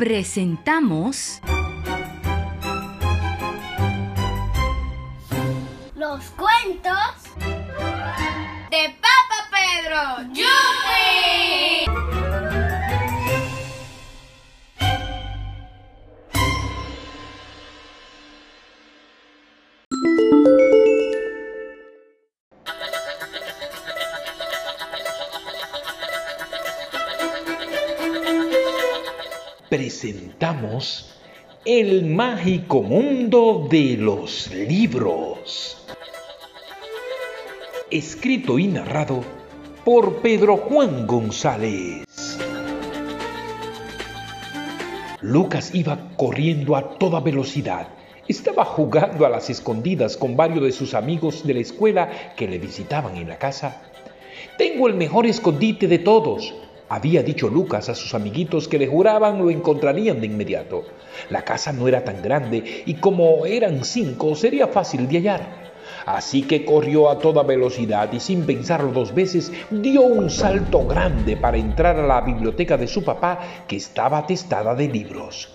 presentamos Los cuentos de Papa Pedro. Presentamos El mágico mundo de los libros. Escrito y narrado por Pedro Juan González. Lucas iba corriendo a toda velocidad. Estaba jugando a las escondidas con varios de sus amigos de la escuela que le visitaban en la casa. Tengo el mejor escondite de todos, había dicho Lucas a sus amiguitos que le juraban lo encontrarían de inmediato. La casa no era tan grande y como eran cinco sería fácil de hallar. Así que corrió a toda velocidad y sin pensarlo dos veces dio un salto grande para entrar a la biblioteca de su papá que estaba atestada de libros.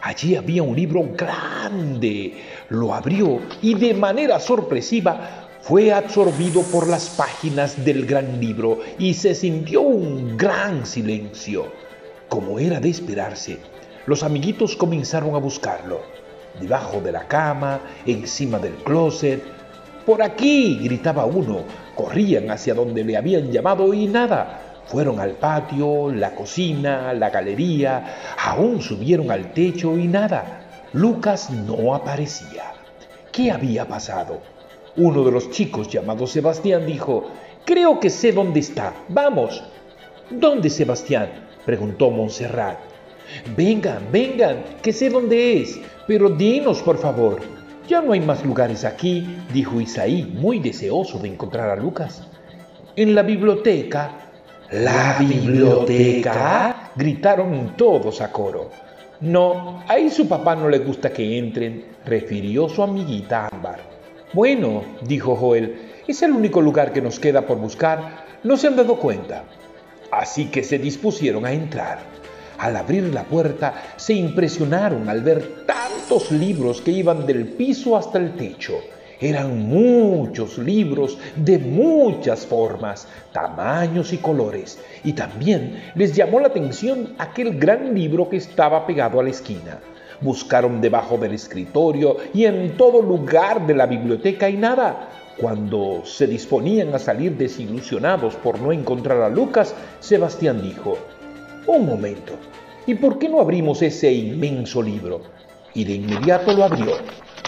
Allí había un libro grande. Lo abrió y de manera sorpresiva fue absorbido por las páginas del gran libro y se sintió un gran silencio. Como era de esperarse, los amiguitos comenzaron a buscarlo. Debajo de la cama, encima del closet. Por aquí, gritaba uno. Corrían hacia donde le habían llamado y nada. Fueron al patio, la cocina, la galería, aún subieron al techo y nada. Lucas no aparecía. ¿Qué había pasado? Uno de los chicos llamado Sebastián dijo, Creo que sé dónde está. Vamos. ¿Dónde Sebastián? preguntó Montserrat. Vengan, vengan, que sé dónde es. Pero dinos, por favor. Ya no hay más lugares aquí, dijo Isaí, muy deseoso de encontrar a Lucas. En la biblioteca. ¿La biblioteca? gritaron todos a coro. No, ahí su papá no le gusta que entren, refirió su amiguita Ámbar. Bueno, dijo Joel, es el único lugar que nos queda por buscar. No se han dado cuenta. Así que se dispusieron a entrar. Al abrir la puerta se impresionaron al ver tantos libros que iban del piso hasta el techo. Eran muchos libros de muchas formas, tamaños y colores. Y también les llamó la atención aquel gran libro que estaba pegado a la esquina. Buscaron debajo del escritorio y en todo lugar de la biblioteca y nada. Cuando se disponían a salir desilusionados por no encontrar a Lucas, Sebastián dijo, Un momento, ¿y por qué no abrimos ese inmenso libro? Y de inmediato lo abrió.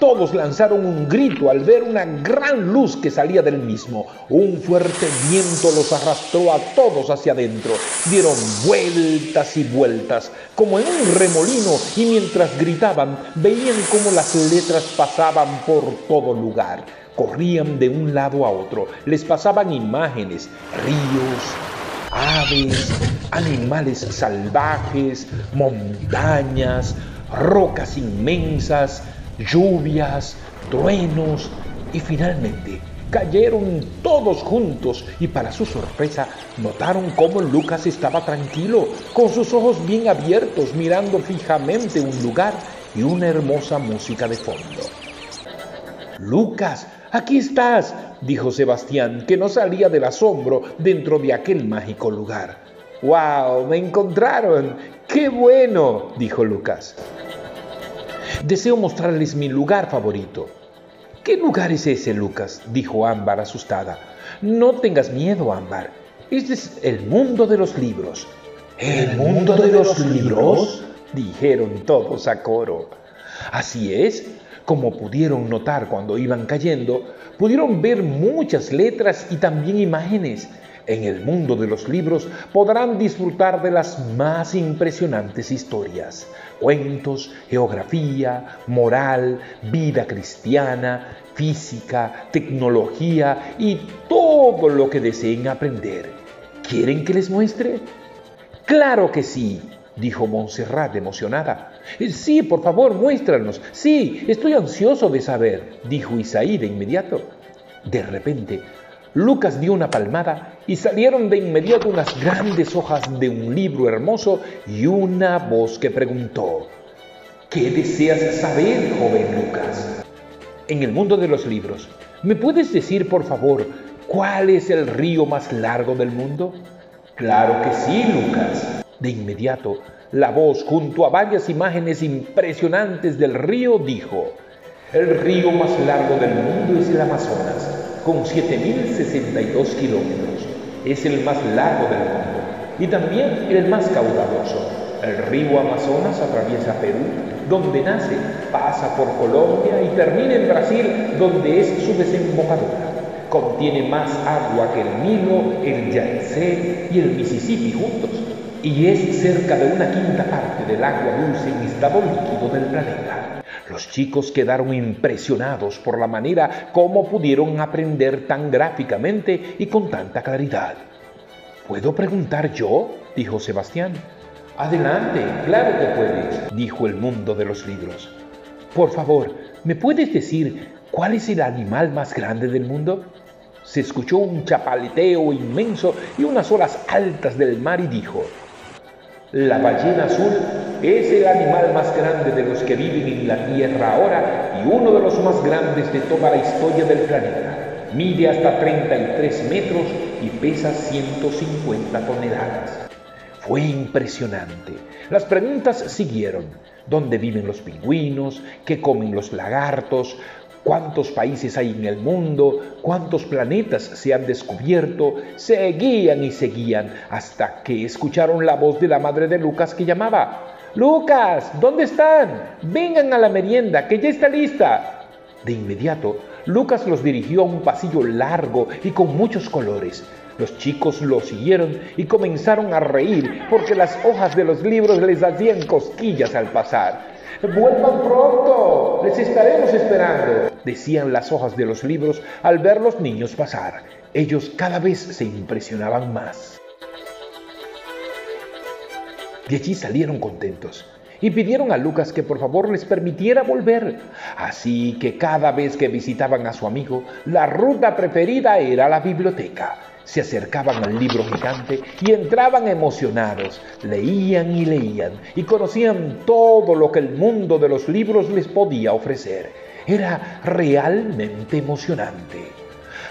Todos lanzaron un grito al ver una gran luz que salía del mismo. Un fuerte viento los arrastró a todos hacia adentro. Dieron vueltas y vueltas, como en un remolino, y mientras gritaban, veían cómo las letras pasaban por todo lugar. Corrían de un lado a otro, les pasaban imágenes, ríos, aves, animales salvajes, montañas, rocas inmensas, lluvias, truenos y finalmente cayeron todos juntos y para su sorpresa notaron cómo Lucas estaba tranquilo, con sus ojos bien abiertos, mirando fijamente un lugar y una hermosa música de fondo. Lucas, aquí estás, dijo Sebastián, que no salía del asombro dentro de aquel mágico lugar. ¡Wow! ¡Me encontraron! ¡Qué bueno! dijo Lucas. Deseo mostrarles mi lugar favorito. ¿Qué lugar es ese, Lucas? dijo Ámbar asustada. No tengas miedo, Ámbar. Este es el mundo de los libros. ¿El mundo de los libros? dijeron todos a coro. Así es, como pudieron notar cuando iban cayendo, pudieron ver muchas letras y también imágenes. En el mundo de los libros podrán disfrutar de las más impresionantes historias, cuentos, geografía, moral, vida cristiana, física, tecnología y todo lo que deseen aprender. ¿Quieren que les muestre? Claro que sí, dijo Montserrat emocionada. Sí, por favor, muéstranos. Sí, estoy ansioso de saber, dijo Isaí de inmediato. De repente, Lucas dio una palmada y salieron de inmediato unas grandes hojas de un libro hermoso y una voz que preguntó, ¿qué deseas saber, joven Lucas? En el mundo de los libros, ¿me puedes decir, por favor, cuál es el río más largo del mundo? Claro que sí, Lucas. De inmediato, la voz, junto a varias imágenes impresionantes del río, dijo, el río más largo del mundo es el Amazonas con 7.062 kilómetros. Es el más largo del mundo y también el más caudaloso. El río Amazonas atraviesa Perú, donde nace, pasa por Colombia y termina en Brasil, donde es su desembocadura. Contiene más agua que el Nilo, el Yangtze y el Mississippi juntos, y es cerca de una quinta parte del agua dulce en estado líquido del planeta. Los chicos quedaron impresionados por la manera como pudieron aprender tan gráficamente y con tanta claridad. ¿Puedo preguntar yo? dijo Sebastián. Adelante, claro que puedes, dijo el mundo de los libros. Por favor, ¿me puedes decir cuál es el animal más grande del mundo? Se escuchó un chapaleteo inmenso y unas olas altas del mar y dijo, la ballena azul es el animal más grande de los que viven en la Tierra ahora y uno de los más grandes de toda la historia del planeta. Mide hasta 33 metros y pesa 150 toneladas. Fue impresionante. Las preguntas siguieron. ¿Dónde viven los pingüinos? ¿Qué comen los lagartos? Cuántos países hay en el mundo, cuántos planetas se han descubierto, seguían y seguían hasta que escucharon la voz de la madre de Lucas que llamaba, Lucas, ¿dónde están? Vengan a la merienda, que ya está lista. De inmediato, Lucas los dirigió a un pasillo largo y con muchos colores. Los chicos lo siguieron y comenzaron a reír porque las hojas de los libros les hacían cosquillas al pasar. Vuelvan pronto, les estaremos esperando, decían las hojas de los libros al ver los niños pasar. Ellos cada vez se impresionaban más. De allí salieron contentos y pidieron a Lucas que por favor les permitiera volver. Así que cada vez que visitaban a su amigo, la ruta preferida era la biblioteca se acercaban al libro gigante y entraban emocionados, leían y leían y conocían todo lo que el mundo de los libros les podía ofrecer. Era realmente emocionante.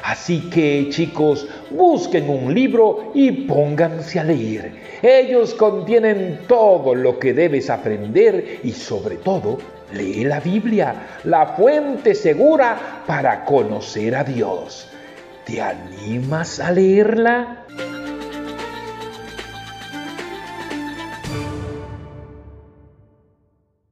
Así que chicos, busquen un libro y pónganse a leer. Ellos contienen todo lo que debes aprender y sobre todo, lee la Biblia, la fuente segura para conocer a Dios. ¿Te animas a leerla?